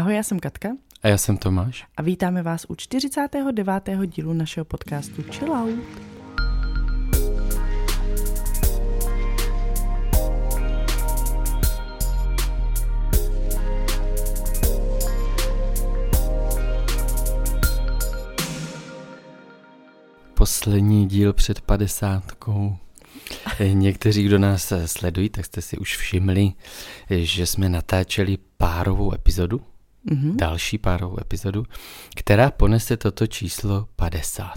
Ahoj, já jsem Katka. A já jsem Tomáš. A vítáme vás u 49. dílu našeho podcastu Chill Out. Poslední díl před padesátkou. Někteří, kdo nás sledují, tak jste si už všimli, že jsme natáčeli párovou epizodu, mm-hmm. další párovou epizodu, která ponese toto číslo 50.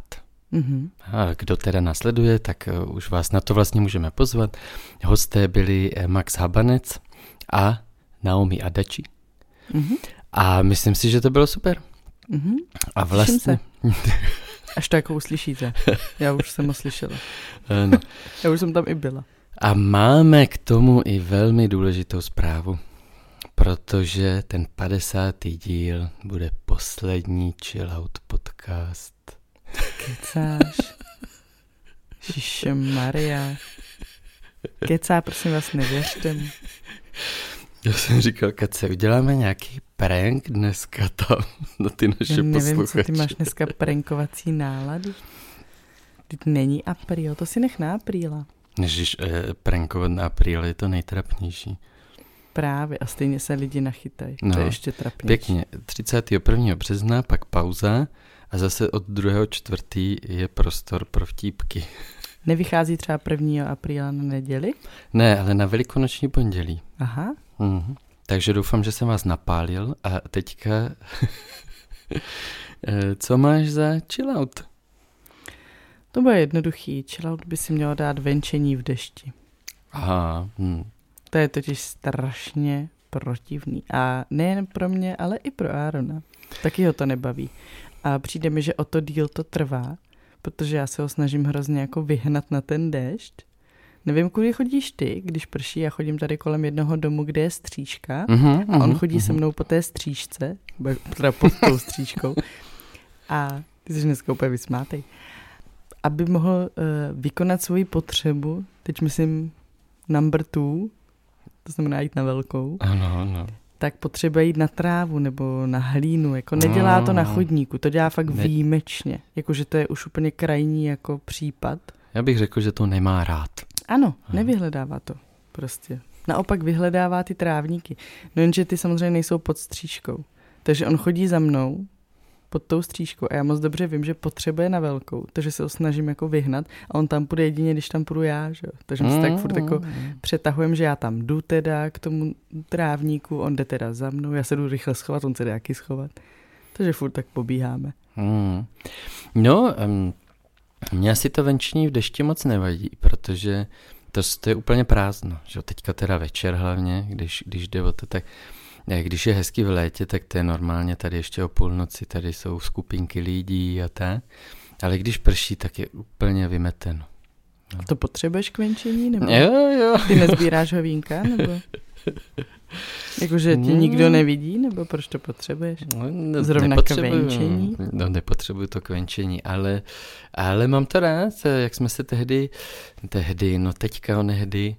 Mm-hmm. A kdo teda nasleduje, tak eh, už vás na to vlastně můžeme pozvat. Hosté byli eh, Max Habanec a Naomi Adači. Mm-hmm. A myslím si, že to bylo super. Mm-hmm. A vlastně... Až to jako uslyšíte. Já už jsem ho slyšela. Ano. Já už jsem tam i byla. A máme k tomu i velmi důležitou zprávu, protože ten 50. díl bude poslední chillout podcast. Kecáš. Šiše Maria. Kecá, prosím vás, nevěřte mu. Já jsem říkal, Kace, uděláme nějaký prank dneska tam na ty naše Já nevím, posluchače. co ty máš dneska prankovací náladu. Teď není apríl, to si nech na apríla. Nežíš, eh, prankovat na apríl je to nejtrapnější. Právě a stejně se lidi nachytají. No, to je ještě trapnější. Pěkně. 31. března, pak pauza a zase od 2. čtvrtý je prostor pro vtípky. Nevychází třeba 1. apríla na neděli? Ne, ale na velikonoční pondělí. Aha. Mm-hmm. Takže doufám, že jsem vás napálil a teďka eh, co máš za chillout? To bude jednoduchý. Chillout by si měl dát venčení v dešti. Aha. Hm. To je totiž strašně protivný. A nejen pro mě, ale i pro Árona. Taky ho to nebaví. A přijde mi, že o to díl to trvá, protože já se ho snažím hrozně jako vyhnat na ten déšť Nevím, kudy chodíš ty, když prší, já chodím tady kolem jednoho domu, kde je střížka uh-huh, a on mhm, chodí uh-huh. se mnou po té střížce, teda pod tou střížkou a ty jsi dneska úplně vysmátej. Aby mohl uh, vykonat svoji potřebu, teď myslím number two, to znamená jít na velkou, ano, ano. tak potřebuje jít na trávu nebo na hlínu. Jako nedělá to na chodníku, to dělá fakt ne. výjimečně. Jakože to je už úplně krajní jako případ. Já bych řekl, že to nemá rád. Ano, nevyhledává to prostě. Naopak vyhledává ty trávníky. No jenže ty samozřejmě nejsou pod střížkou. Takže on chodí za mnou pod tou střížkou a já moc dobře vím, že potřebuje na velkou, takže se ho snažím jako vyhnat a on tam půjde jedině, když tam půjdu já, že Takže my se tak furt jako mm. přetahujem, že já tam jdu teda k tomu trávníku, on jde teda za mnou, já se jdu rychle schovat, on se jde jaký schovat. Takže furt tak pobíháme. Mm. No, um, mně asi to venční v dešti moc nevadí, protože to, to je úplně prázdno. Že teďka teda večer hlavně, když, když jde o to, tak když je hezky v létě, tak to je normálně tady ještě o půlnoci, tady jsou skupinky lidí a tak. Ale když prší, tak je úplně vymeteno. No. To potřebuješ k venčení? Nebo jo, jo. Ty nezbíráš hovínka? Nebo? Jakože tě nikdo nevidí, nebo proč to potřebuješ? No, Zrovna k venčení? No, nepotřebuji to k venčení, ale, ale mám to rád, jak jsme se tehdy, tehdy, no teďka onehdy,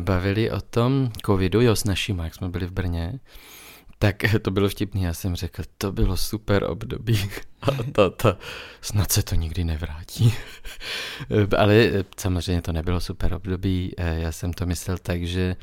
bavili o tom covidu, jo, s našima, jak jsme byli v Brně, tak to bylo vtipný, já jsem řekl, to bylo super období. A ta, ta, snad se to nikdy nevrátí. Ale samozřejmě to nebylo super období, já jsem to myslel tak, že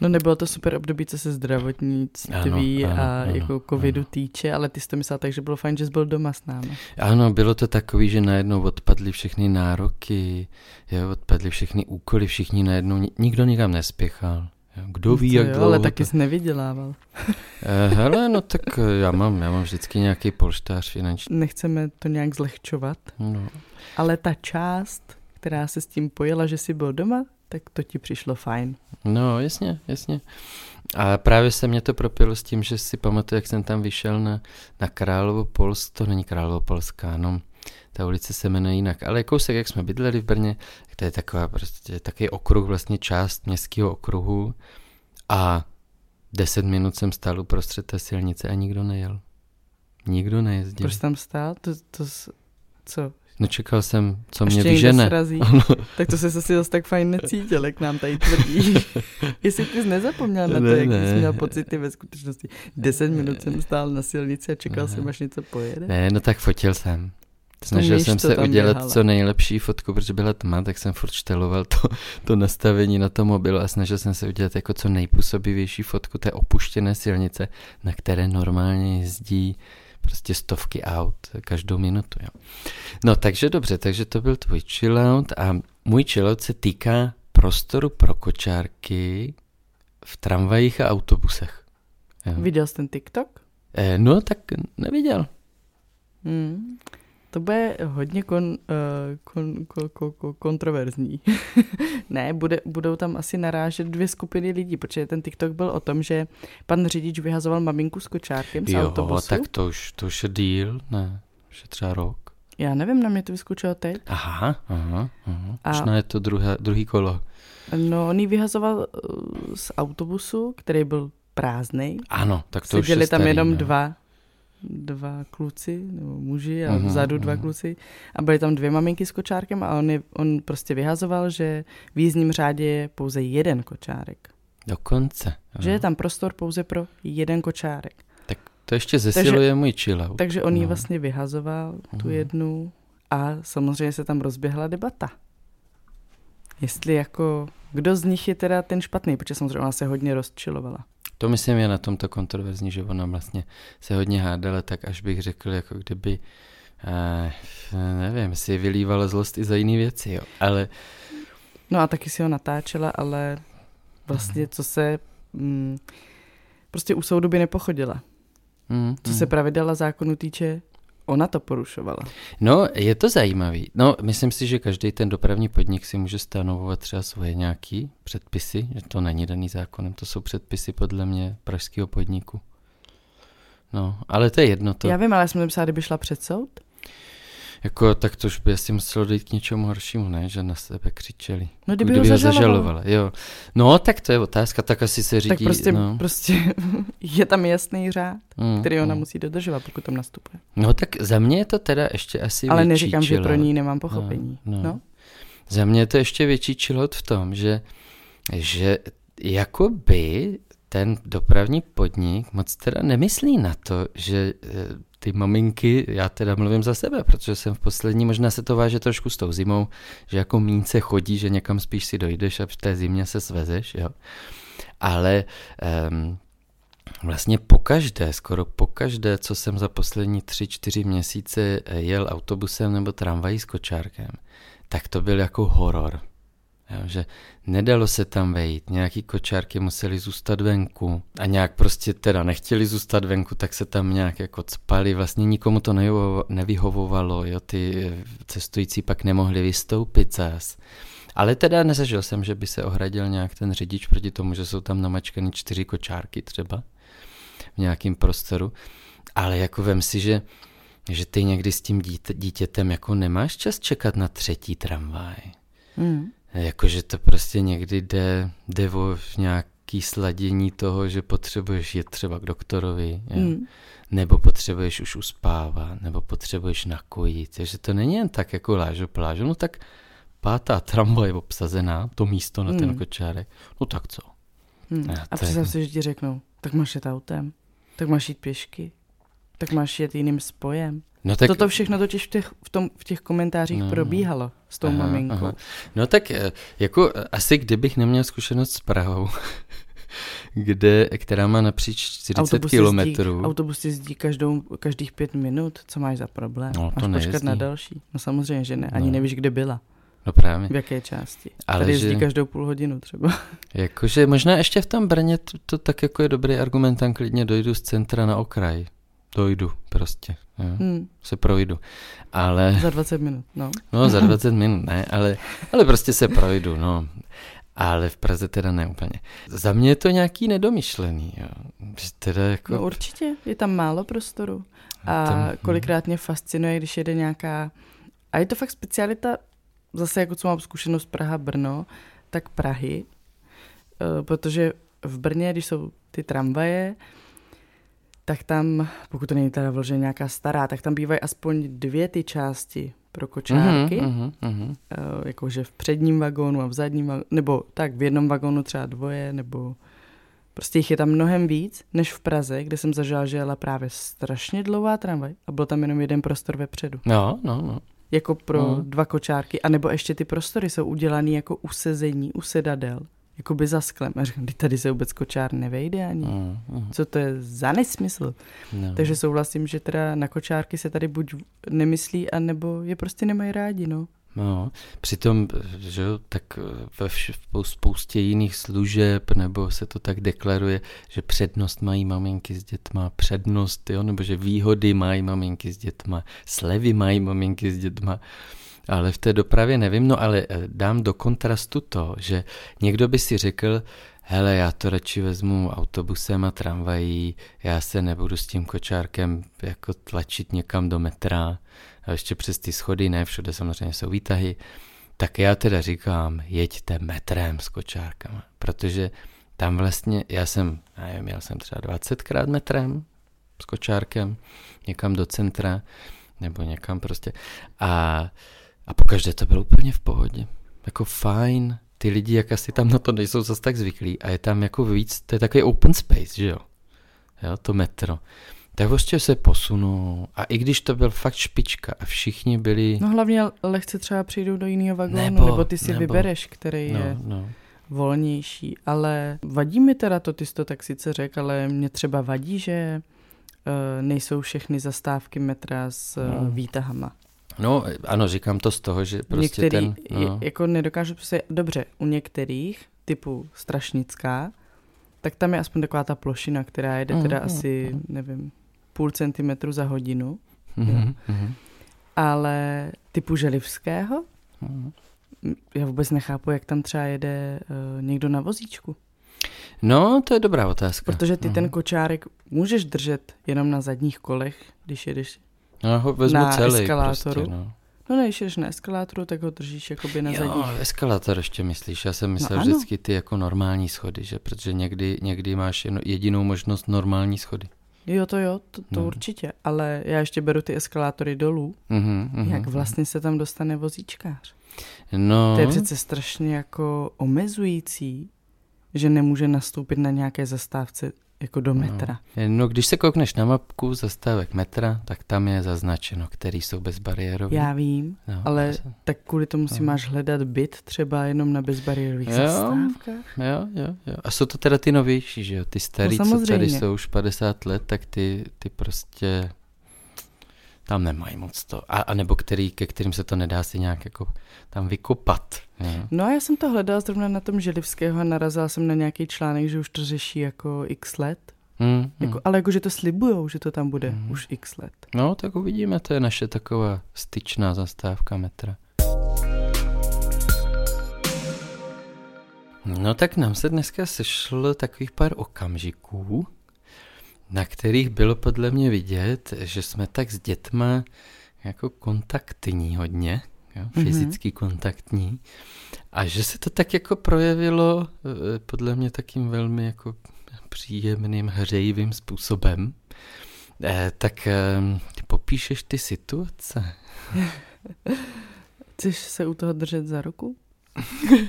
No nebylo to super období, co se zdravotnictví ano, ano, a ano, jako covidu ano. týče, ale ty jsi to myslel tak, že bylo fajn, že jsi byl doma s námi. Ano, bylo to takový, že najednou odpadly všechny nároky, jo, odpadly všechny úkoly, všichni najednou, nikdo nikam nespěchal. Kdo ví, jak jo, dlouho... ale taky jsi nevydělával. Eh, hele, no tak eh, já mám, já mám vždycky nějaký polštář finanční. Nechceme to nějak zlehčovat, no. ale ta část, která se s tím pojela, že jsi byl doma, tak to ti přišlo fajn. No, jasně, jasně. A právě se mě to propilo s tím, že si pamatuju, jak jsem tam vyšel na, na Královo Polsk, to není Královo Polská, no, ta ulice se jmenuje jinak, ale kousek, jak jsme bydleli v Brně, to je taková prostě takový okruh, vlastně část městského okruhu a deset minut jsem stál uprostřed té silnice a nikdo nejel. Nikdo nejezdil. Proč tam stál? To, to, co? No čekal jsem, co Ještě mě vyžene. srazí. tak to se zase zase tak fajn necítil, jak nám tady tvrdí. Jestli ty jsi nezapomněl na to, Ne, jak ne. jsi měl pocity ve skutečnosti. Deset minut jsem stál na silnici a čekal jsem, až něco pojede. Ne, no tak fotil jsem. Snažil jsem se udělat běhala. co nejlepší fotku, protože byla tma, tak jsem furt šteloval to, to nastavení na tom mobilu a snažil jsem se udělat jako co nejpůsobivější fotku té opuštěné silnice, na které normálně jezdí prostě stovky aut každou minutu. Jo. No takže dobře, takže to byl tvůj chillout a můj chillout se týká prostoru pro kočárky v tramvajích a autobusech. Jo. Viděl jsi ten TikTok? Eh, no tak neviděl. Hmm. To bude hodně kon, uh, kon, kon, kon, kon, kontroverzní. ne, bude, budou tam asi narážet dvě skupiny lidí, protože ten TikTok byl o tom, že pan řidič vyhazoval maminku s kočárkem z jo, autobusu. tak to už, to už je díl, ne, už je třeba rok. Já nevím, na mě to vyskočilo teď. Aha, aha, aha. A- Možná je to druhé, druhý kolo. No, on ji vyhazoval uh, z autobusu, který byl prázdný. Ano, tak to už Seděli je tam starý, jenom no. dva, dva kluci, nebo muži a Mhm, vzadu dva mhm. kluci. A byly tam dvě maminky s kočárkem a on, je, on prostě vyhazoval, že v jízdním řádě je pouze jeden kočárek. Dokonce. Že je aha. tam prostor pouze pro jeden kočárek. Tak to ještě zesiluje můj chillout. Takže on ji No. vlastně vyhazoval, tu Mhm. jednu, a samozřejmě se tam rozběhla debata. Jestli jako, kdo z nich je teda ten špatný, protože samozřejmě ona se hodně rozčilovala. To myslím je na tomto kontroverzní, že ona vlastně se hodně hádala, tak až bych řekl, jako kdyby, eh, nevím, si vylívala zlost i za jiné věci, jo. Ale No a taky si ho natáčela, ale vlastně co se, mm, prostě u soudu by nepochodila. mm, Co mm. se pravidel a zákonu týče, ona to porušovala. No, je to zajímavý. No, myslím si, že každý ten dopravní podnik si může stanovovat třeba svoje nějaký předpisy, že to není daný zákonem, to jsou předpisy podle mě pražského podniku. No, ale to je jedno to. Já vím, ale jsem myslela, kdyby šla před soud. Jako, tak to už by asi muselo dojít k něčemu horšímu, ne? Že na sebe křičeli. No, kdyby, ho zažalovala. Jo. No, tak to je otázka, tak asi se řídí. Tak prostě, no. prostě je tam jasný řád, Mm, který ona mm. musí dodržovat, pokud tam nastupuje. No, tak za mě je to teda ještě asi Ale větší neříkám, že pro ní nemám pochopení. No, No, no. Za mě je to ještě větší chillout v tom, že, že jakoby ten dopravní podnik moc teda nemyslí na to, že eh, ty maminky, já teda mluvím za sebe, protože jsem v poslední, možná se to váže trošku s tou zimou, že jako míň se chodí, že někam spíš si dojdeš a v té zimě se svezeš, jo. Ale um, vlastně pokaždé, skoro pokaždé, co jsem za poslední tři, čtyři měsíce eh, jel autobusem nebo tramvají s kočárkem, tak to byl jako horor. Jo, že nedalo se tam vejít, nějaký kočárky museli zůstat venku a nějak prostě teda nechtěli zůstat venku, tak se tam nějak jako cpali, vlastně nikomu to nevyhovo- nevyhovovalo, jo, ty eh, cestující pak nemohli vystoupit zas. Ale teda nezažil jsem, že by se ohradil nějak ten řidič proti tomu, že jsou tam namačkaný čtyři kočárky třeba v nějakém prostoru. Ale jako vem si, že, že ty někdy s tím dítě, dítětem jako nemáš čas čekat na třetí tramvaj. mm. Jakože to prostě někdy jde, jde o nějaký sladění toho, že potřebuješ jít třeba k doktorovi, jo? Mm. nebo potřebuješ už uspávat, nebo potřebuješ nakojit. Takže to není jen tak jako lážo plážo, no tak pátá tramvaj je obsazená, to místo na ten Mm. kočárek, no tak co? Mm. A A představ si, že ti řeknou, tak máš jet autem, tak máš jít pěšky, tak máš jet jiným spojem. No Tak... Toto všechno totiž v těch, v, tom, v těch komentářích No, no, probíhalo s tou Aha, maminkou. aha. No tak eh, jako eh, asi kdybych neměl zkušenost s Prahou, kde, která má napříč 40 Autobusy kilometrů. Jezdí, autobus jezdí každou, každých pět minut, co máš za problém? No, to máš počkat na další? No samozřejmě, že ne, ani No. nevíš, kde byla, No právě. v jaké části. Ale Tady jezdí že- každou půl hodinu třeba. Jakože možná ještě v tom Brně to, to tak jako je dobrý argument, tam klidně dojdu z centra na okraj. Dojdu prostě, jo. Hmm, se projdu. Ale, za 20 minut, no. no za 20 minut ne, ale, ale prostě se projdu, no. Ale v Praze teda ne úplně. Za mě je to nějaký nedomyšlený, jo. Že Teda jako... No určitě, je tam málo prostoru. A Tam- kolikrát mě fascinuje, když jede nějaká... A je to fakt specialita, zase jako co mám zkušenost Praha-Brno, tak Prahy, Eh, protože v Brně, když jsou ty tramvaje, tak tam, pokud to není teda vloženě nějaká stará, tak tam bývají aspoň dvě ty části pro kočárky, mhm, mhm. uh, jakože v předním vagónu a v zadním vagónu, nebo tak v jednom vagónu třeba dvoje, nebo prostě jich je tam mnohem víc, než v Praze, kde jsem zažila, že jela právě strašně dlouhá tramvaj a byl tam jenom jeden prostor vepředu. No, no, no. Jako pro No. dva kočárky, a nebo ještě ty prostory jsou udělaný jako usezení, u sedadel, jako by za sklem. A říkám, "Vždyť tady se vůbec kočár nevejde ani. Mm, mm, Co to je za nesmysl? no. Takže souhlasím, že teda na kočárky se tady buď nemyslí, anebo je prostě nemají rádi, no. No, přitom, že jo, tak ve vš- v spoustě jiných služeb, nebo se to tak deklaruje, že přednost mají maminky s dětma, přednost, jo, nebo že výhody mají maminky s dětma, slevy mají maminky s dětma, ale v té dopravě nevím, no ale eh, dám do kontrastu to, že někdo by si řekl, hele, já to radši vezmu autobusem a tramvají, já se nebudu s tím kočárkem jako tlačit někam do metra, a ještě přes ty schody, ne všude samozřejmě jsou výtahy, tak já teda říkám, jeďte metrem s kočárkama, protože tam vlastně, já jsem, nevím, jel jsem třeba 20krát metrem s kočárkem, někam do centra, nebo někam prostě, a, a pokaždé to bylo úplně v pohodě, jako fajn, ty lidi jak asi tam na to nejsou zase tak zvyklí a je tam jako víc, to je takový open space, že jo, jo, to metro tak prostě se posunou. A i když to byl fakt špička a všichni byli... No hlavně lehce třeba přijdou do jiného vagónu, Nebo- nebo, ty si nebo- vybereš, který no, je no. volnější, ale vadí mi teda to, ty jsi to tak sice řekl, ale mě třeba vadí, že uh, nejsou všechny zastávky metra s uh, No. výtahama. No, ano, říkám to z toho, že prostě Některý, ten... No, jako nedokážu prostě, dobře, u některých, typu Strašnická, tak tam je aspoň taková ta plošina, která jede teda mhm, asi, mhm. nevím, půl centimetru za hodinu, mhm, mhm, ale typu Želivského, mhm. m, já vůbec nechápu, jak tam třeba jede uh, někdo na vozíčku. No, to je dobrá otázka. Protože ty ten Mhm. kočárek můžeš držet jenom na zadních kolech, když jedeš. No, ho vezmu na celý eskalátoru. Prostě, no. No ne, když jedeš na eskalátoru, tak ho držíš jakoby na jo, zadních. eskalátor ještě myslíš, já jsem myslel ano. vždycky ty jako normální schody, že protože někdy, někdy máš jen, jedinou možnost normální schody. Jo, to jo, to, to No. určitě. Ale já ještě beru ty eskalátory dolů. Mhm, mhm, Jak mhm. vlastně se tam dostane vozíčkář? No, To je přece strašně jako omezující, že nemůže nastoupit na nějaké zastávce jako do metra. No, když se koukneš na mapku zastávek metra, tak tam je zaznačeno, který jsou bezbariérové. Já vím, no, ale já jsem- tak kvůli tomu si No. máš hledat byt třeba jenom na bezbariérových Jo. zastávkách. Jo, jo, jo. A jsou to teda ty novější, že jo? Ty starý, No co tady jsou už 50 let, tak ty, ty prostě tam nemají moc to. A, a nebo který, ke kterým se to nedá si nějak jako tam vykopat. Jo? No a já jsem to hledala zrovna na tom Želivského a narazila jsem na nějaký článek, že už to řeší jako x let. Hmm, Jako, hmm. ale jako, že to slibujou, že to tam bude Mhm. už x let. No, tak uvidíme, to je naše taková styčná zastávka metra. No tak nám se dneska sešlo takových pár okamžiků, na kterých bylo podle mě vidět, že jsme tak s dětma jako kontaktní hodně, jo, Mhm. fyzicky kontaktní, a že se to tak jako projevilo eh, podle mě takým velmi jako příjemným, hřejivým způsobem. Eh, tak eh, ty popíšeš ty situace. Chceš se u toho držet za ruku?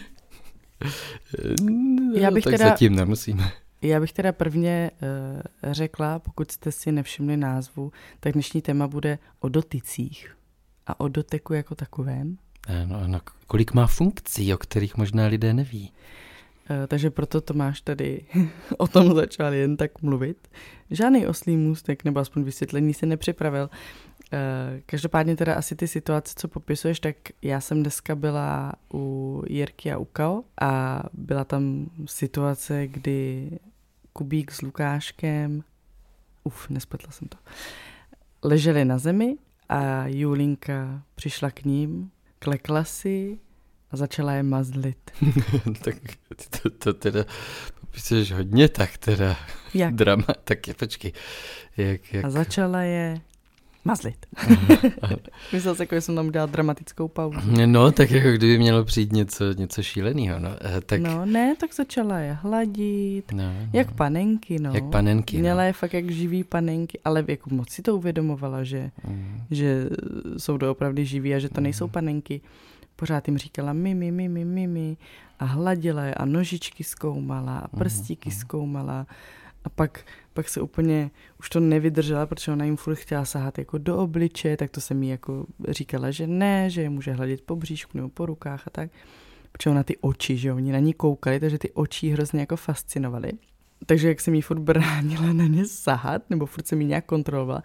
No, Já bych tak teda- zatím nemusíme. Já bych teda prvně uh, řekla, pokud jste si nevšimli názvu, tak dnešní téma bude o dotycích a o doteku jako takovém. Eh, No, no, kolik má funkcí, o kterých možná lidé neví. Uh, takže proto Tomáš tady o tom začal jen tak mluvit. Žádný oslý můstek nebo aspoň vysvětlení se nepřipravil. Uh, každopádně teda asi ty situace, co popisuješ, tak já jsem dneska byla u Jirky a u Kao a byla tam situace, kdy Kubík s Lukáškem, uf, nespletla jsem to, leželi na zemi a Julinka přišla k ním, klekla si a začala je mazlit. tak ty to, to teda popisuješ hodně tak teda Jak? drama. Tak je, počkej. Jak, jak... A začala je mazlit. Myslel jsem, jako, že jsem tam udělal dramatickou pauzu. No, tak jako kdyby mělo přijít něco, něco šíleného, no. Eh, tak... No, ne, tak začala je hladit, no, no. jak panenky, no. Jak panenky, Měla no. je fakt jak živý panenky, ale jako moc si to uvědomovala, že, mm. že jsou doopravdy živí a že to nejsou mm. panenky. Pořád jim říkala mimi, mimi, mimi a hladila je a nožičky zkoumala a prstíky mm. zkoumala a pak, pak se úplně už to nevydržela, protože ona jim furt chtěla sahat jako do obliče, tak to se mi jako říkala, že ne, že je může hladit po bříšku nebo po rukách a tak. Protože ona ty oči, že oni na ní koukali, takže ty oči hrozně jako fascinovaly. Takže jak jsem jí furt bránila na ně sahat, nebo furt jsem jí nějak kontrolovala,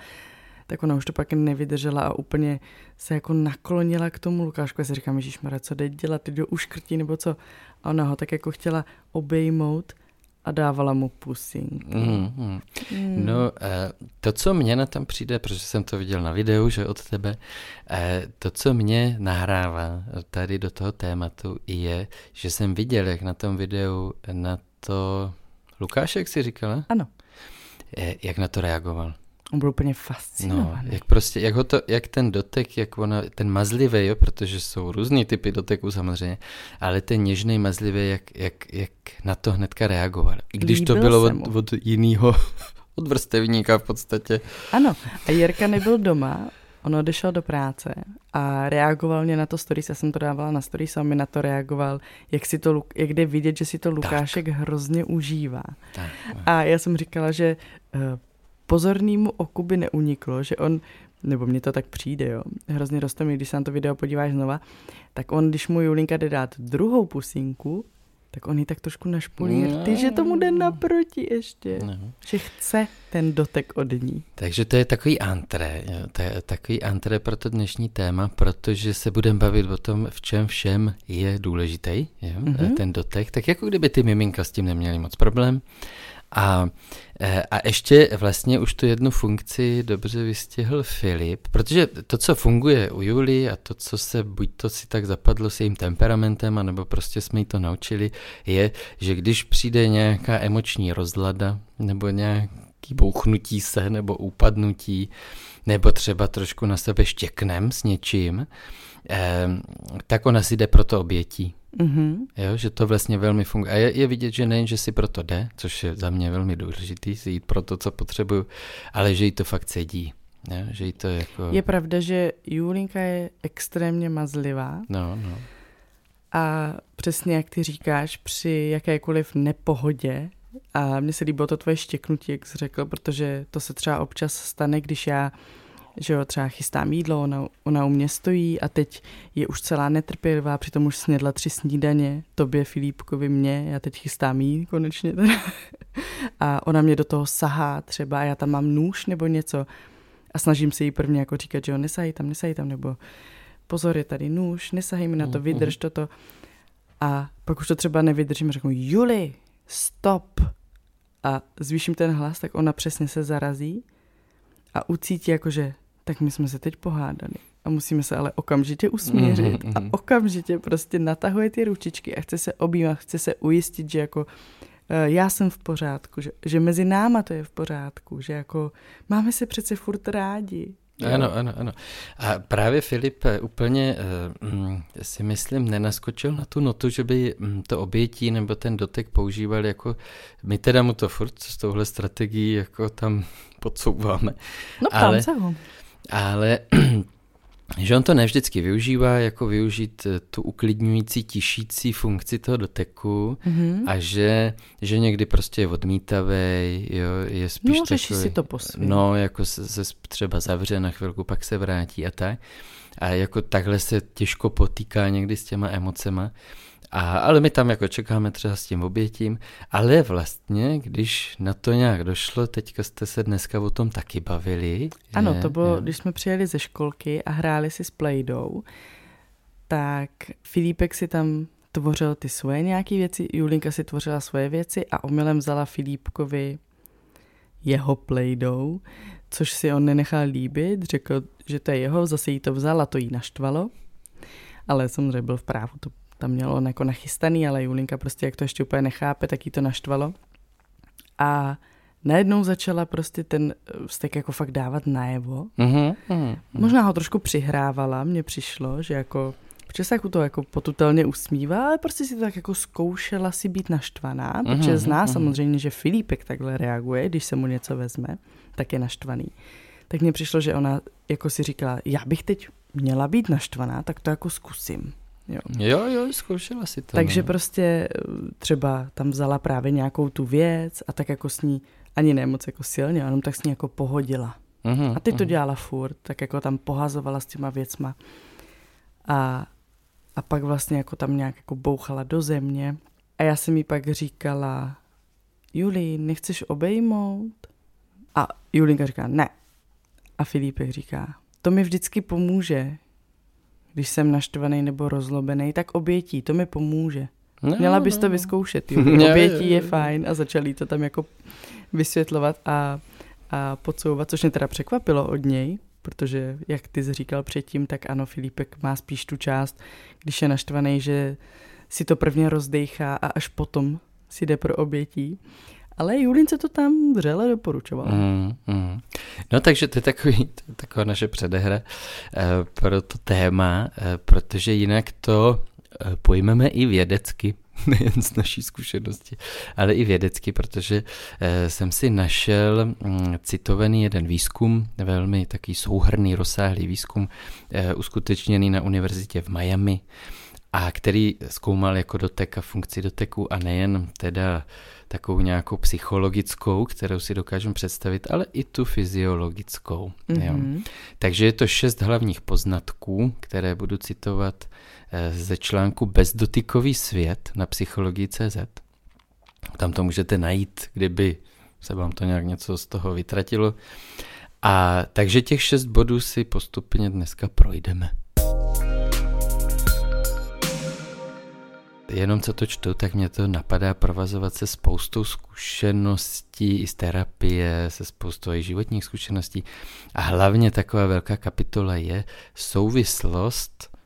tak ona už to pak nevydržela a úplně se jako naklonila k tomu Lukášku. Já si říkám, Ježíš co jde dělat, ty do uškrtí nebo co? A ona ho tak jako chtěla obejmout a dávala mu pusing. Mm, mm. Mm. No, eh, to, co mě na tom přijde, protože jsem to viděl na videu, že od tebe, eh, to, co mě nahrává tady do toho tématu, je, že jsem viděl, jak na tom videu na to Lukášek si říkala? Ano. Eh, jak na to reagoval. On byl úplně fascinovaný. No, jak prostě, jak, ho to, jak ten dotek, jak ona, ten mazlivý, jo, protože jsou různý typy doteků samozřejmě, ale ten něžný mazlivý, jak, jak, jak na to hnedka reagoval. I když Líbil to bylo od, od jiného, od vrstevníka v podstatě. Ano, a Jirka nebyl doma, on odešel do práce a reagoval mě na to stories, já jsem to dávala na stories a on mi na to reagoval, jak, si to, jak jde vidět, že si to Lukášek tak. hrozně užívá. Tak. A já jsem říkala, že uh, pozornému oku by neuniklo, že on, nebo mně to tak přijde, jo, hrozně roste mi, když se na to video podíváš znova, tak on, když mu Julinka jde dát druhou pusinku, tak on ji tak trošku našpulí ty, že tomu jde naproti ještě. No. Že chce ten dotek od ní. Takže to je takový antré, to je takový antré pro to dnešní téma, protože se budeme bavit o tom, v čem všem je důležitý jo? Mm-hmm. ten dotek. Tak jako kdyby ty miminka s tím neměli moc problém. A, eh, a ještě vlastně už tu jednu funkci dobře vystihl Filip, protože to, co funguje u Julie a to, co se buď to si tak zapadlo s jejím temperamentem, anebo prostě jsme jí to naučili, je, že když přijde nějaká emoční rozlada nebo nějaký bouchnutí se nebo upadnutí, nebo třeba trošku na sebe štěknem s něčím, eh, tak ona si jde pro to obětí. Mm-hmm. Jo, že to vlastně velmi funguje. A je, je vidět, že nejen, že si proto jde, což je za mě velmi důležitý, si jít pro to, co potřebuju, ale že jí to fakt sedí. Jo, že jí to jako... Je pravda, že Julinka je extrémně mazlivá. No, no. A přesně jak ty říkáš, při jakékoliv nepohodě, a mně se líbilo to tvoje štěknutí, jak jsi řekl, protože to se třeba občas stane, když já že jo, třeba chystám jídlo, ona, ona u mě stojí a teď je už celá netrpělivá, přitom už snědla tři snídaně, tobě, Filipkovi, mě, já teď chystám jí konečně teda. A ona mě do toho sahá třeba, já tam mám nůž nebo něco a snažím se jí prvně jako říkat, že jo, nesají tam, nesají tam, nebo pozor, je tady nůž, nesahej mi na to, vydrž mhm. toto. A pak už to třeba nevydržím, řeknu, Juli, stop. A zvýším ten hlas, tak ona přesně se zarazí a ucítí jakože tak my jsme se teď pohádali a musíme se ale okamžitě usmířit mm-hmm. a okamžitě prostě natahuje ty ručičky a chce se objímat, chce se ujistit, že jako uh, já jsem v pořádku, že, že mezi náma to je v pořádku, že jako máme se přece furt rádi. Ano, ano, ano. A právě Filip eh, úplně uh, si myslím nenaskočil na tu notu, že by mm, to obětí nebo ten dotek používal jako, my teda mu to furt s touhle strategií jako tam podsouváme. No ale, se ho. Ale že on to nevždycky využívá, jako využít eh, tu uklidňující, tišící funkci toho doteku mm-hmm. a že, že někdy prostě je odmítavý, jo, je spíš no, takový, si to po No, jako se, se třeba zavře na chvilku, pak se vrátí a tak. A jako takhle se těžko potýká někdy s těma emocema. A, ale my tam jako čekáme třeba s tím obětím, ale vlastně, když na to nějak došlo, teďka jste se dneska o tom taky bavili. Ano, to bylo, jo. když jsme přijeli ze školky a hráli si s Playdou, tak Filipek si tam tvořil ty svoje nějaké věci, Julinka si tvořila svoje věci a omylem vzala Filipkovi jeho Playdou, což si on nenechal líbit, řekl, že to je jeho, zase jí to vzal a to jí naštvalo, ale samozřejmě byl v právu, to tam mělo on jako nachystaný, ale Julinka prostě jak to ještě úplně nechápe, tak jí to naštvalo. A najednou začala prostě ten vztek jako fakt dávat najevo. Mm-hmm, mm-hmm. Možná ho trošku přihrávala, mně přišlo, že jako protože se jako to jako potutelně usmívá, ale prostě si to tak jako zkoušela si být naštvaná, mm-hmm, protože zná mm-hmm. samozřejmě, že Filipek takhle reaguje, když se mu něco vezme, tak je naštvaný. Tak mně přišlo, že ona jako si říkala, já bych teď měla být naštvaná, tak to jako zkusím. Jo, jo, jo zkoušela si to. Takže no. prostě eh, třeba tam vzala právě nějakou tu věc a tak jako s ní, ani ne moc jako silně, jenom tak s ní jako pohodila. Mm-hmm, a ty to mm-hmm. dělala furt, tak jako tam pohazovala s těma věcma. A, a pak vlastně jako tam nějak jako bouchala do země. A já jsem jí pak říkala, Juli, nechceš obejmout? A Julinka říká, ne. A Filipek říká, to mi vždycky pomůže, když jsem naštvaný nebo rozlobený, tak obětí, to mi pomůže. No, Měla bys no. to vyzkoušet, jo. obětí je fajn a začali to tam jako vysvětlovat a, a podsouvat, což mě teda překvapilo od něj, protože jak ty jsi říkal předtím, tak ano, Filipek má spíš tu část, když je naštvaný, že si to prvně rozdechá a až potom si jde pro obětí. Ale Julince to tam vřele doporučovala. Mm, mm. No takže to je, takový, to je taková naše předehra uh, pro to téma, uh, protože jinak to uh, pojmeme i vědecky, nejen z naší zkušenosti, ale i vědecky, protože jsem si našel mm, citovaný jeden výzkum, velmi taký souhrný, rozsáhlý výzkum, uskutečněný na univerzitě v Miami, a který zkoumal jako dotek a funkci doteku a nejen teda takovou nějakou psychologickou, kterou si dokážeme představit, ale i tu fyziologickou. Mm-hmm. Jo. Mhm. Takže je to šest hlavních poznatků, které budu citovat eh, ze článku Bezdotykový svět na psychologii CZ. Tam to můžete najít, kdyby se vám to nějak něco z toho vytratilo. A takže těch šest bodů si postupně dneska projdeme. Jenom co to čtu, tak mě to napadá provazovat se spoustou zkušeností i z terapie, se spoustou i životních zkušeností. A hlavně taková velká kapitola je souvislost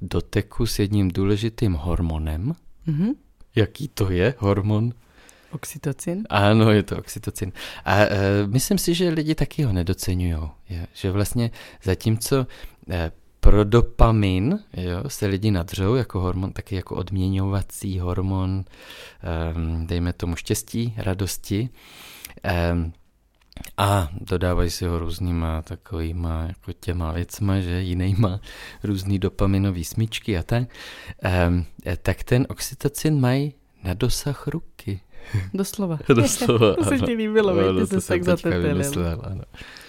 doteku s jedním důležitým hormonem. Mm-hmm. Jaký to je hormon? Oxytocin? Ano, je to oxytocin. A e, myslím si, že lidi taky ho nedocenují. Že vlastně zatímco e, pro dopamin jo, se lidi nadřou jako hormon, taky jako odměňovací hormon, um, dejme tomu štěstí, radosti. Um, a dodávají si ho různýma takovýma jako těma věcma, že jinýma různý dopaminový smyčky a tak. Um, tak ten oxytocin mají na dosah ruky. Doslova. Doslova, To se ti líbilo, no, ty se tak zatepilil.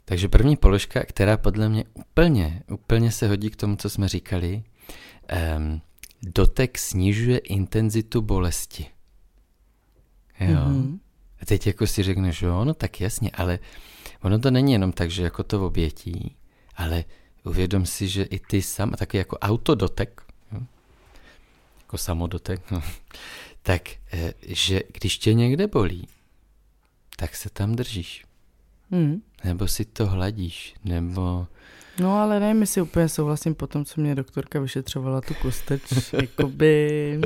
Takže první položka, která podle mě úplně, úplně se hodí k tomu, co jsme říkali, um, dotek snižuje intenzitu bolesti. Jo. Mm-hmm. A teď jako si řekneš, jo, no tak jasně, ale ono to není jenom tak, že jako to obětí, ale uvědom si, že i ty sám, taky jako autodotek, jo, jako samodotek, no, tak eh, že když tě někde bolí, tak se tam držíš. Hmm. Nebo si to hladíš, nebo... No ale ne, my si úplně souhlasím po tom, co mě doktorka vyšetřovala tu kosteč, jakoby...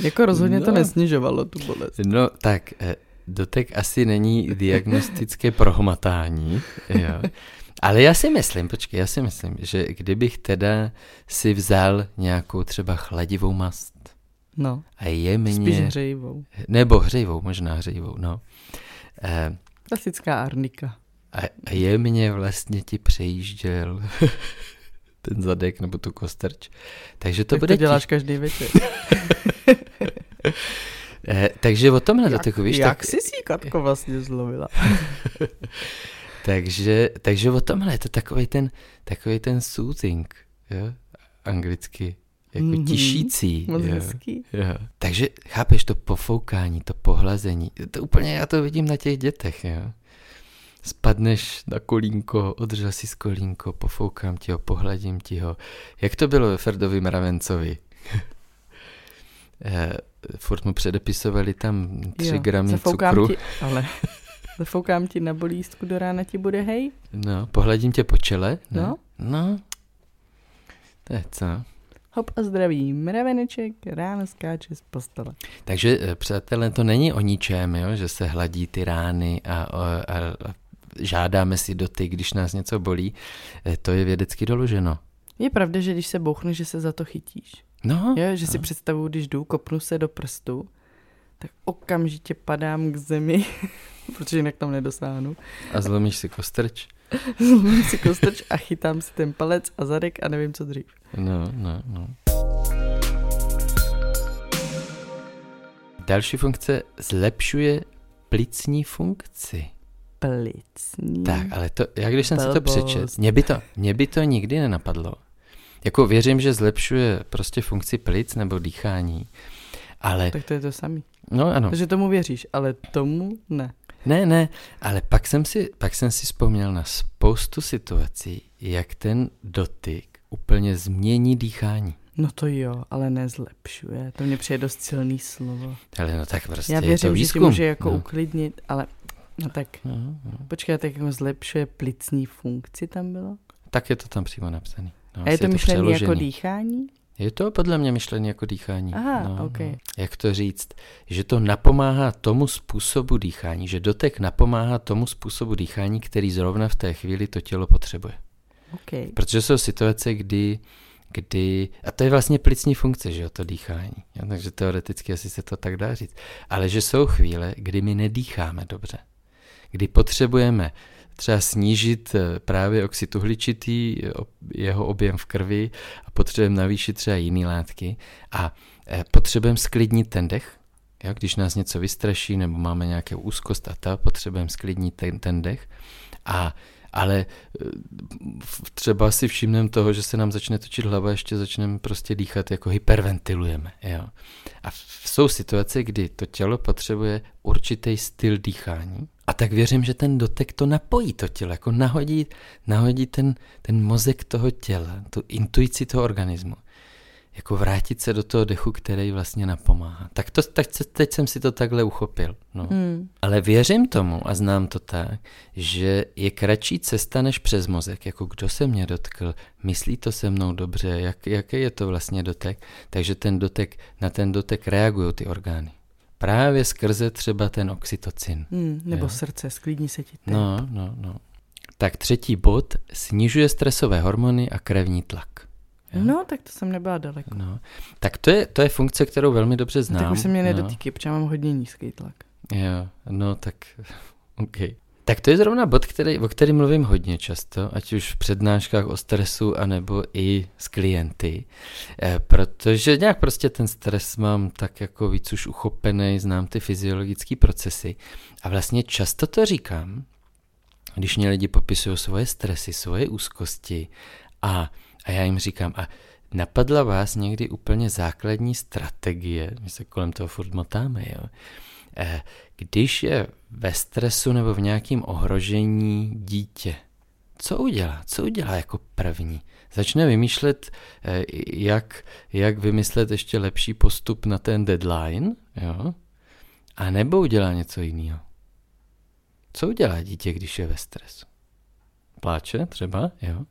Jako rozhodně no. to nesnižovalo tu bolest. No tak, eh, dotek asi není diagnostické prohmatání, jo. Ale já si myslím, počkej, já si myslím, že kdybych teda si vzal nějakou třeba chladivou mast no. a jemně... Spíš hřejivou. Nebo hřejivou, možná hřejivou, no. Eh, Klasická arnika. A, a jemně vlastně ti přejížděl ten zadek nebo tu kostrč. Takže to tak bude... to děláš ti... každý večer. eh, takže o tomhle doteku, víš? Jak tak... jsi si Katko vlastně zlovila? takže, takže o tomhle je to takový ten, takový ten soothing, jo? anglicky jako mm-hmm. tišící. Moc jo, hezký. Jo. Takže chápeš to pofoukání, to pohlazení, to úplně já to vidím na těch dětech, jo. Spadneš na kolínko, odřel si z kolínko, pofoukám ti ho, pohladím ti ho. Jak to bylo ve Ferdovi Mravencovi? Eh, furt mu předepisovali tam tři jo, gramy cukru. Ti, ale zafoukám ti na bolístku, do rána ti bude hej? No, pohladím tě po čele. No. No. To je co? Hop a zdraví, mraveneček ráno skáče z postele. Takže, eh, přátelé, to není o ničem, jo? že se hladí ty rány a, a, a žádáme si doty, když nás něco bolí. Eh, to je vědecky doloženo. Je pravda, že když se bouchneš, že se za to chytíš. No, Jo, že no. si představuju, když jdu, kopnu se do prstu, tak okamžitě padám k zemi, protože jinak tam nedosáhnu. A zlomíš si kostrč? Zlomím si kostrč a chytám si ten palec a zadek a nevím, co dřív. No, no, no. Další funkce zlepšuje plicní funkci. Plicní. Tak, ale to, já když jsem si to přečet, mě by to, mě by to nikdy nenapadlo. Jako věřím, že zlepšuje prostě funkci plic nebo dýchání, ale, Tak to je to samý. no ano, Takže tomu věříš, ale tomu ne. Ne, ne, ale pak jsem si, pak jsem si vzpomněl na spoustu situací, jak ten dotyk úplně změní dýchání. No to jo, ale nezlepšuje. To mě přijde dost silný slovo. Ale no tak prostě Já je to věřím, že tě výzkum. může jako no. uklidnit, ale no tak No, no. počkej, tak jako zlepšuje plicní funkci tam bylo? Tak je to tam přímo napsané. No, A je to myšlený jako dýchání? Je to podle mě myšlený jako dýchání. Aha, no, ok. no. Jak to říct? Že to napomáhá tomu způsobu dýchání, že dotek napomáhá tomu způsobu dýchání, který zrovna v té chvíli to tělo potřebuje. OK. Protože jsou situace, kdy, kdy a to je vlastně plicní funkce, že jo, to dýchání. Jo, takže teoreticky asi se to tak dá říct. Ale že jsou chvíle, kdy my nedýcháme dobře. Kdy potřebujeme třeba snížit eh, právě oxid uhličitý, eh, jeho objem v krvi a potřebujeme navýšit třeba jiné látky. A eh, potřebujeme sklidnit ten dech, jo, když nás něco vystraší nebo máme nějaké úzkost a ta, potřebujeme sklidnit ten, ten dech. A ale eh, třeba si všimneme toho, že se nám začne točit hlava, ještě začneme prostě dýchat, jako hyperventilujeme. Jo. A jsou situace, kdy to tělo potřebuje určitý styl dýchání a tak věřím, že ten dotek to napojí to tělo, jako nahodí, nahodí ten, ten mozek toho těla, tu intuici toho organismu. Jako vrátit se do toho dechu, který vlastně napomáhá. Tak, to, tak teď jsem si to takhle uchopil. No. Hmm. Ale věřím tomu a znám to tak, že je kratší cesta než přes mozek. Jako kdo se mě dotkl, myslí to se mnou dobře, jak, jaký je to vlastně dotek. Takže ten dotek, na ten dotek reagují ty orgány. Právě skrze třeba ten oxytocin. Hmm. Nebo Jo. srdce, sklidní se ti ten. No, no, no. Tak třetí bod, snižuje stresové hormony a krevní tlak. Jo? no, tak to jsem nebyla daleko. No. Tak to je, to je funkce, kterou velmi dobře No, znám. tak už se mě jo. nedotýky, protože mám hodně nízký tlak. Jo, no tak, OK. Tak to je zrovna bod, který, o kterém mluvím hodně často, ať už v přednáškách o stresu, anebo i s klienty, eh, protože nějak prostě ten stres mám tak jako víc už uchopený, znám ty fyziologické procesy a vlastně často to říkám, když mě lidi popisují svoje stresy, svoje úzkosti a, a já jim říkám, a napadla vás někdy úplně základní strategie, my se kolem toho furt motáme, jo, když je ve stresu nebo v nějakém ohrožení dítě, co udělá? Co udělá jako první? Začne vymýšlet, eh, jak, jak vymyslet ještě lepší postup na ten deadline, jo? A nebo udělá něco jiného? Co udělá dítě, když je ve stresu? Pláče třeba, jo?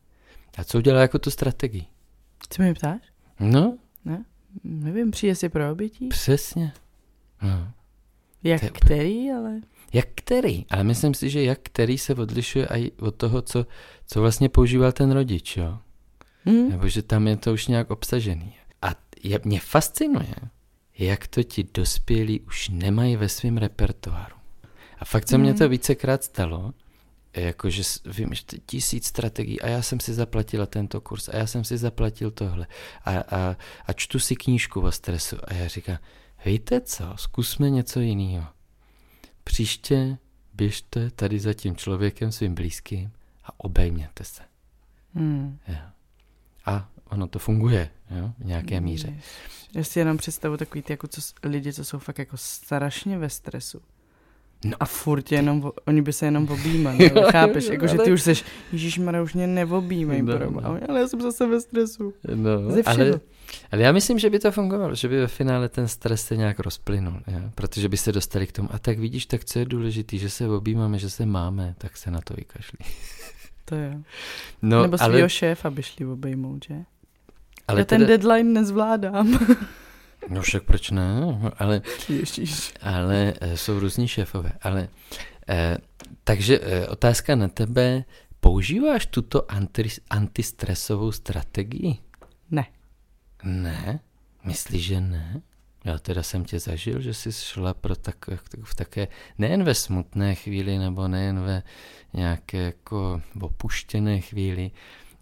A co udělá jako tu strategii? Co mi ptáš? No, Nevím, přijde si pro obětí? přesně. No. Jak to je- který, ale... Jak který? Ale myslím si, že jak který se odlišuje i od toho, co, co vlastně používal ten rodič, jo? Hmm? Nebo že tam je to už nějak obsažený. A je, mě fascinuje, jak to ti dospělí už nemají ve svém repertoáru. A fakt se mně to vícekrát stalo, jakože vím, že tisíc strategií a já jsem si zaplatila tento kurz a já jsem si zaplatil tohle a, a, a čtu si knížku o stresu a já říkám, víte co, zkusme něco jiného. Příště běžte tady za tím člověkem svým blízkým a obejměte se. Hmm. Jo. A ono to funguje, jo, v nějaké míře. Já si jenom představu takový ty jako co, lidi, co jsou fakt jako strašně ve stresu. No. A furt jenom, vo- oni by se jenom objímali, ale chápeš, jako, že ale- ty už seš, Ježíš už mě neobjímej, No, no, no. ale já jsem zase ve stresu. No, Ze všeho. ale, ale já myslím, že by to fungovalo, že by ve finále ten stres se nějak rozplynul, jo? protože by se dostali k tomu. A tak vidíš, tak co je důležité, že se objímáme, že se máme, tak se na to vykašlí. To je. No, Nebo ale, svýho šéfa by šli obejmout, že? Ale Já ten teda... deadline nezvládám. no však proč ne? Ale, Ježíš. ale eh, jsou různí šéfové. Ale, eh, takže eh, otázka na tebe. Používáš tuto anti, antistresovou strategii? Ne. Ne? Myslíš, že ne? Já teda jsem tě zažil, že jsi šla pro tak, v také, nejen ve smutné chvíli, nebo nejen ve nějaké jako opuštěné chvíli,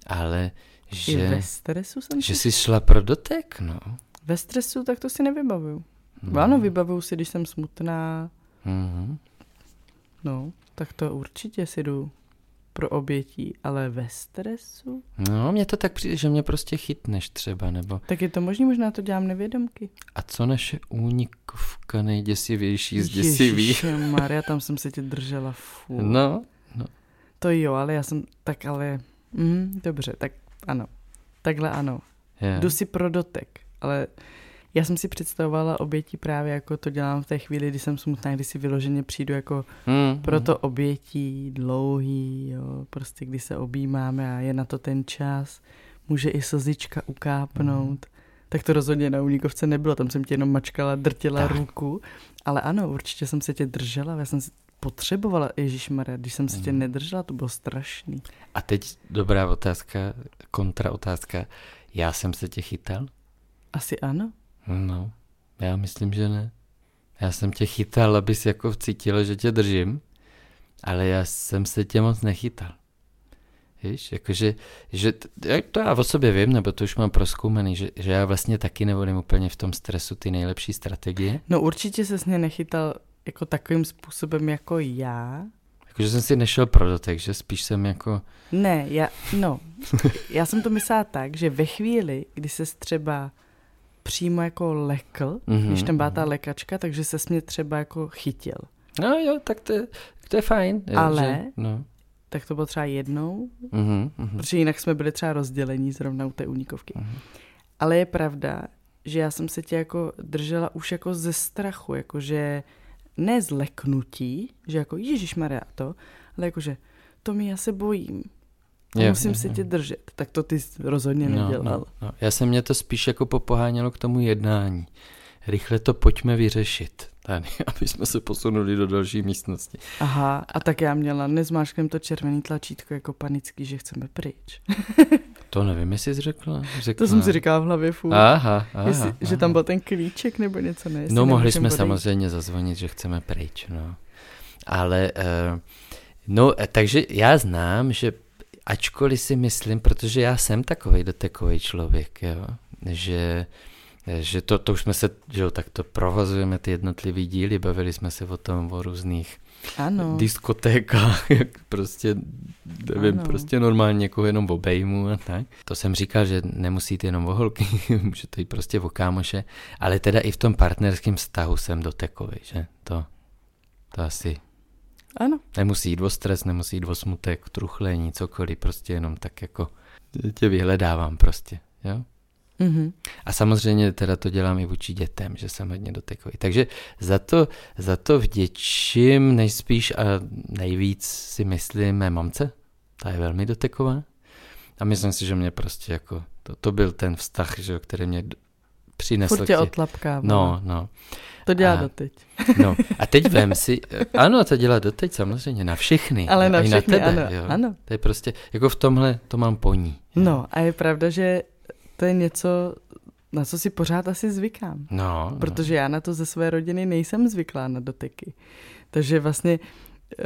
ale že, I ve stresu jsem že jsi šla pro dotek, no. Ve stresu, tak to si nevybavuju. No. Ano, vybavuju si, když jsem smutná. Mm-hmm. No, tak to určitě si jdu pro obětí, ale ve stresu? No, mně to tak přijde, že mě prostě chytneš třeba, nebo... Tak je to možný, možná to dělám nevědomky. A co naše únikovka nejděsivější z děsivých? Maria, tam jsem se tě držela, fů. No, no. To jo, ale já jsem, tak ale, mm, dobře, tak ano, takhle ano. Yeah. Jdu si pro dotek, ale já jsem si představovala oběti právě jako to dělám v té chvíli, kdy jsem smutná, kdy si vyloženě přijdu jako mm, pro to obětí dlouhý, jo, prostě kdy se objímáme a je na to ten čas, může i slzička ukápnout. Mm. Tak to rozhodně na Uníkovce nebylo, tam jsem tě jenom mačkala, drtila tak. ruku, ale ano, určitě jsem se tě držela, já jsem si potřebovala, Ježíš Maria, když jsem se tě mm. nedržela, to bylo strašný. A teď dobrá otázka, kontra otázka, já jsem se tě chytal? Asi ano. No, já myslím, že ne. Já jsem tě chytal, abys jako cítil, že tě držím, ale já jsem se tě moc nechytal. Víš, jakože, že to já o sobě vím, nebo to už mám proskoumaný, že, že já vlastně taky nevolím úplně v tom stresu ty nejlepší strategie. No určitě se mě nechytal jako takovým způsobem jako já. Jakože jsem si nešel pro dotek, že spíš jsem jako... Ne, já, no, já jsem to myslela tak, že ve chvíli, kdy se třeba přímo jako lekl, mm-hmm. když tam byla ta lekačka, takže se mě třeba jako chytil. No jo, tak to, je, to je fajn. Jo, Ale, že, no. tak to bylo třeba jednou, mm-hmm. protože jinak jsme byli třeba rozdělení zrovna u té únikovky. Mm-hmm. Ale je pravda, že já jsem se tě jako držela už jako ze strachu, jakože ne z leknutí, že jako Ježíš Maria to, ale jakože to mi já se bojím, je, musím je, se tě držet. Tak to ty rozhodně no, nedělal. No, no. Já jsem mě to spíš jako popohánělo k tomu jednání. Rychle to pojďme vyřešit tady, aby jsme se posunuli do další místnosti. Aha, a tak já měla, nezmášknem to červený tlačítko jako panický, že chceme pryč. to nevím, jestli jsi řekla. řekla. To jsem si říkala v hlavě furt. Aha, aha, jestli, aha. Že tam byl ten klíček nebo něco, ne? No mohli jsme bodej. samozřejmě zazvonit, že chceme pryč, no. Ale, uh, no, takže já znám, že ačkoliv si myslím, protože já jsem takový dotekový člověk, jo, že, že to, to už jsme se, že jo, tak to provozujeme ty jednotlivý díly, bavili jsme se o tom, o různých ano. diskotékách, jak prostě, nevím, ano. prostě normálně někoho jenom obejmu a tak. To jsem říkal, že nemusí jít jenom o holky, může to jít prostě o kámoše, ale teda i v tom partnerském vztahu jsem dotekový, že to, to asi ano. Nemusí jít o stres, nemusí jít o smutek, truchlení, cokoliv, prostě jenom tak jako tě vyhledávám prostě, jo. Mm-hmm. A samozřejmě teda to dělám i vůči dětem, že jsem hodně dotekový. Takže za to, za to vděčím nejspíš a nejvíc si myslím mé mamce, ta je velmi doteková. A myslím si, že mě prostě jako, to, to byl ten vztah, že, který mě přinesl. Furt tě otlapká. No, no. To dělá a, doteď. No a teď vem si, ano, to dělá doteď samozřejmě, na všechny. Ale na všechny, na tebe, ano, jo. ano. To je prostě, jako v tomhle to mám po ní. Jo. No a je pravda, že to je něco, na co si pořád asi zvykám. No, no. Protože já na to ze své rodiny nejsem zvyklá na doteky. Takže vlastně, uh,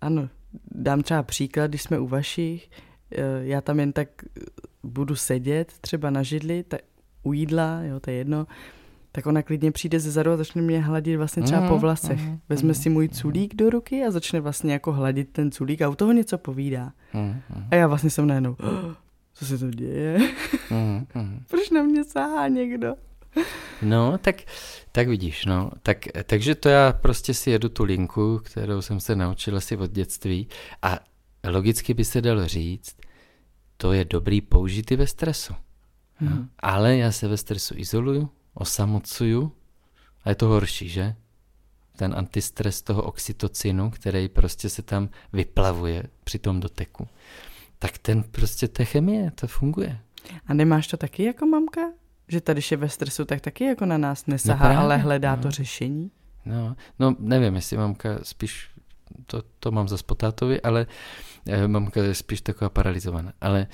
ano, dám třeba příklad, když jsme u vašich, uh, já tam jen tak budu sedět třeba na židli, tak u jídla, jo, to je jedno, tak ona klidně přijde ze zadu a začne mě hladit vlastně třeba mm, po vlasech. Mm, Vezme mm, si můj culík do ruky a začne vlastně jako hladit ten culík a u toho něco povídá. Mm, a já vlastně jsem najednou, oh, co se to děje? Mm, mm. Proč na mě sáhá někdo? No, tak, tak vidíš, no. Tak, takže to já prostě si jedu tu linku, kterou jsem se naučil asi od dětství a logicky by se dalo říct, to je dobrý použít i ve stresu. Hmm. Ale já se ve stresu izoluju, osamocuju a je to horší, že? Ten antistres toho oxytocinu, který prostě se tam vyplavuje při tom doteku. Tak ten prostě, té chemie, to funguje. A nemáš to taky jako mamka? Že tady je ve stresu, tak taky jako na nás nesahá, No právě, ale hledá no. to řešení? No, no nevím, jestli mamka spíš, to, to mám za spotátovi, ale eh, mamka je spíš taková paralizovaná. Ale,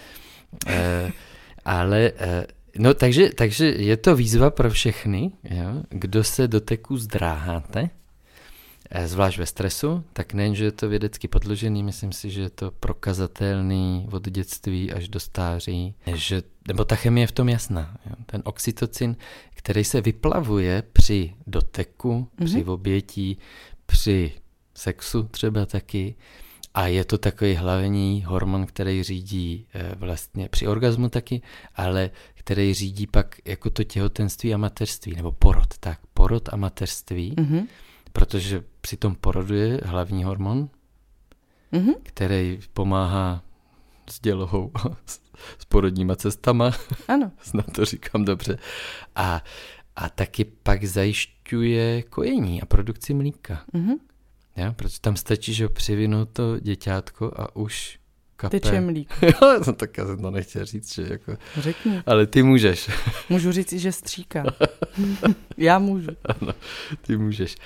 eh, ale eh, no takže, takže je to výzva pro všechny, jo? kdo se do teku zdráháte, eh, zvlášť ve stresu, tak nejen, že je to vědecky podložený, myslím si, že je to prokazatelný od dětství až do stáří, že, nebo ta chemie je v tom jasná. Jo? Ten oxytocin, který se vyplavuje při doteku, mm-hmm. při obětí, při sexu třeba taky, a je to takový hlavní hormon, který řídí e, vlastně při orgazmu taky, ale který řídí pak jako to těhotenství a mateřství, nebo porod, tak, porod a mateřství, Mhm. protože při tom porodu je hlavní hormon, Mhm. který pomáhá s dělohou, s porodníma cestama, Ano. snad to říkám dobře, a, a taky pak zajišťuje kojení a produkci mlíka. Mhm. Ja? Protože tam stačí, že přivinout to děťátko a už kape. Teče mlík. Jo, no tak já jsem to nechtěl říct, že jako... Řekni. Ale ty můžeš, Můžu říct že stříká. Já můžu. ano, ty můžeš.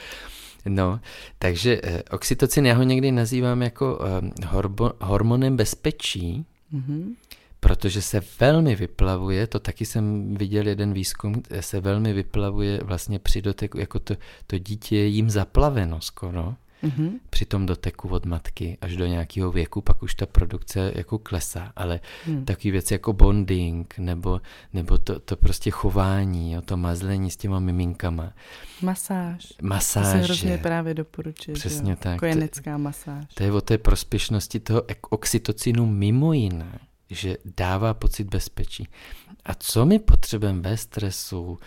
No, takže eh, oxytocin já ho někdy nazývám jako eh, horbo, hormonem bezpečí, Mhm. protože se velmi vyplavuje, to taky jsem viděl jeden výzkum, eh, se velmi vyplavuje vlastně při doteku, jako to, to dítě je jim zaplaveno skoro, Mhm. při tom doteku od matky až do nějakého věku, pak už ta produkce jako klesá, ale Hmm. takové věci jako bonding nebo, nebo to, to prostě chování, jo, to mazlení s těma miminkama, Masáž. To se hrozně právě doporučuje. Přesně jo? tak. Kojenecká masáž. to je o té prospěšnosti toho oxytocinu mimo jiné, že dává pocit bezpečí. A co my potřebujeme ve stresu,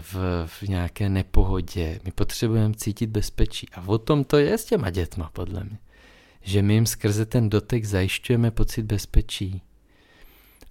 v, v nějaké nepohodě? My potřebujeme cítit bezpečí. A o tom to je s těma dětma, podle mě. Že my jim skrze ten dotek zajišťujeme pocit bezpečí.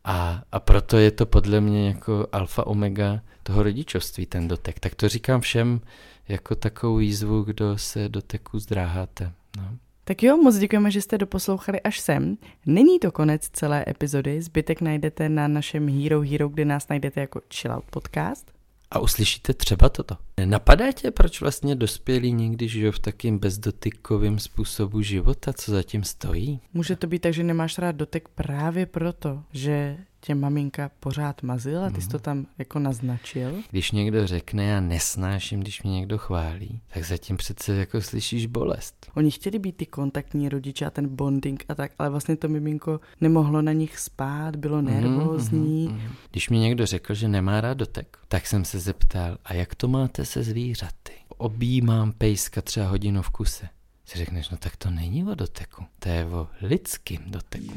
A, a proto je to podle mě jako alfa omega toho rodičovství, ten dotek. Tak to říkám všem jako takovou výzvu, kdo se doteku zdráháte. No. Tak jo, moc děkujeme, že jste doposlouchali až sem. Není to konec celé epizody, zbytek najdete na našem Hero Hero, kde nás najdete jako Chillout Podcast. A uslyšíte třeba toto. Napadá tě, proč vlastně dospělí někdy žijou v takým bezdotykovým způsobu života, co zatím stojí? Může to být tak, že nemáš rád dotek právě proto, že tě maminka pořád mazila, ty jsi to tam jako naznačil. Když někdo řekne, já nesnáším, když mě někdo chválí, tak zatím přece jako slyšíš bolest. Oni chtěli být ty kontaktní rodiče a ten bonding a tak, ale vlastně to miminko nemohlo na nich spát, bylo nervózní. Mhm, mhm. Když mi někdo řekl, že nemá rád dotek, tak jsem se zeptal, a jak to máte se zvířaty? Objímám pejska třeba hodinu v kuse. Si řekneš, no tak to není o doteku, to je o lidským doteku.